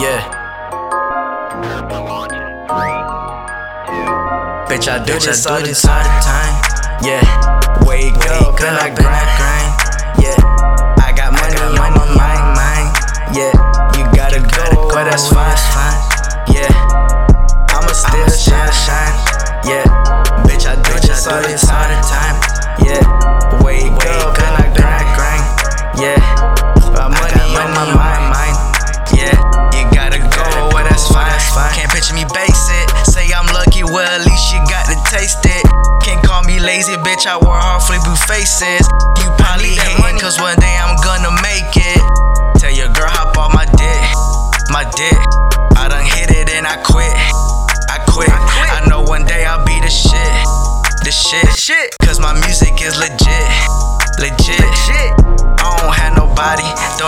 Yeah. Bitch, I do this, all, the time. Yeah. Wake, Wake up, up, and I grind. I grind. Yeah. I got money, I got money on my mind, mind. Yeah. You gotta, you gotta go, but that's fine. That's fine. Yeah. I'ma still I'ma shine, shine. Yeah. Bitch, I do Bitch, this, I all, the time. Yeah. Wake, Wake up, grind. I grind. Yeah. I got money, on my mind. Yeah fine. Can't picture me basic. Say I'm lucky, well at least you got to taste it. Can't call me lazy, bitch. I work hard for blue faces. You probably hating, cause one day I'm gonna make it. Tell your girl hop off my dick, my dick. I done hit it and I quit. I quit. I know one day I'll be the shit, the shit. shit. Cause my music is legit.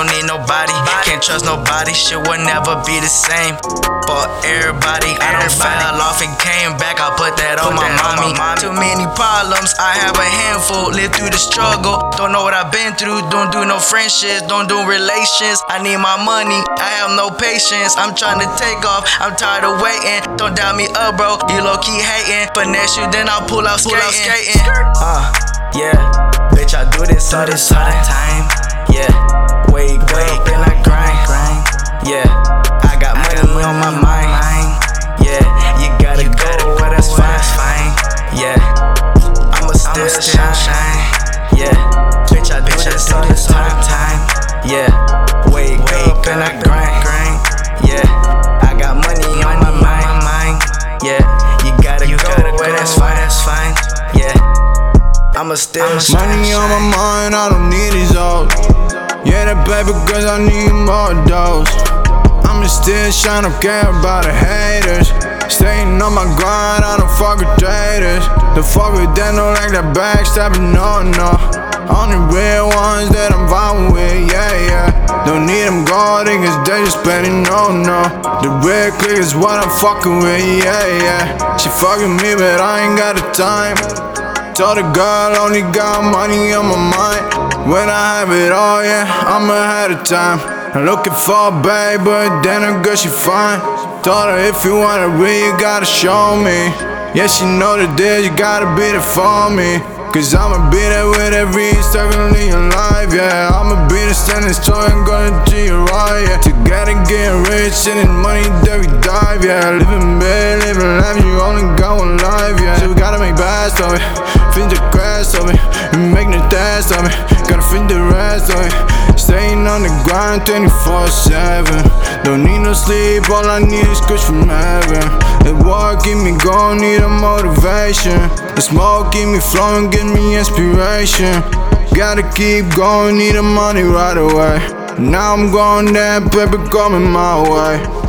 Don't need nobody, can't trust nobody. Shit will never be the same But everybody. I don't fell off and came back. I put that on my mommy. Too many problems, I have a handful. Live through the struggle, don't know what I've been through. Don't do no friendships, don't do relations. I need my money, I have no patience. I'm trying to take off, I'm tired of waiting. Don't doubt me up, bro. You low key hating, finesse you, then I'll pull out skating. Uh, yeah, bitch, I do this all this all the time. Yeah, wake up and I grind, grind. Yeah, I got money on my mind. Yeah, you gotta go, well that's fine. Yeah, I'ma still shine, shine. Yeah, bitch, I do this all the time. Yeah, wake up and I grind, grind. Yeah, I got money on my mind. Yeah, you gotta go, well that's fine, that's fine. Yeah, I'ma still Money on my mind, I don't need these hoes. That paper cause I need more dose. I'ma still shine, don't care about the haters. Staying on my grind, I don't fuck with traitors. The fuck with that, no like that backstabbing, no, no. Only real ones that I'm vibing with, yeah, yeah. Don't need them guarding, cause they just spending, no, no. The real click is what I'm fucking with, yeah, yeah. She fucking me, but I ain't got the time. Told the girl only got money on my mind. When I have it all, yeah, I'm ahead of time. I'm looking for a babe, but then a girl she fine. Told her if you it real, you gotta show me. Yeah, she know the deal, you gotta be there for me. Cause I'ma be there with every struggle in your life, yeah. I'ma be there standing strong and gonna treat you right, yeah. Together getting rich and in money that we dive, yeah. Living big, living life, you only got one life, yeah. So we gotta make best of it. Fin the crash of it, make the test of it. Gotta fin the rest of it. Staying on the grind 24 7. Don't need no sleep, all I need is kush from heaven. The work keep me going, need a motivation. The smoke keep me flowing, give me inspiration. Gotta keep going, need the money right away. Now I'm going there, paper coming my way.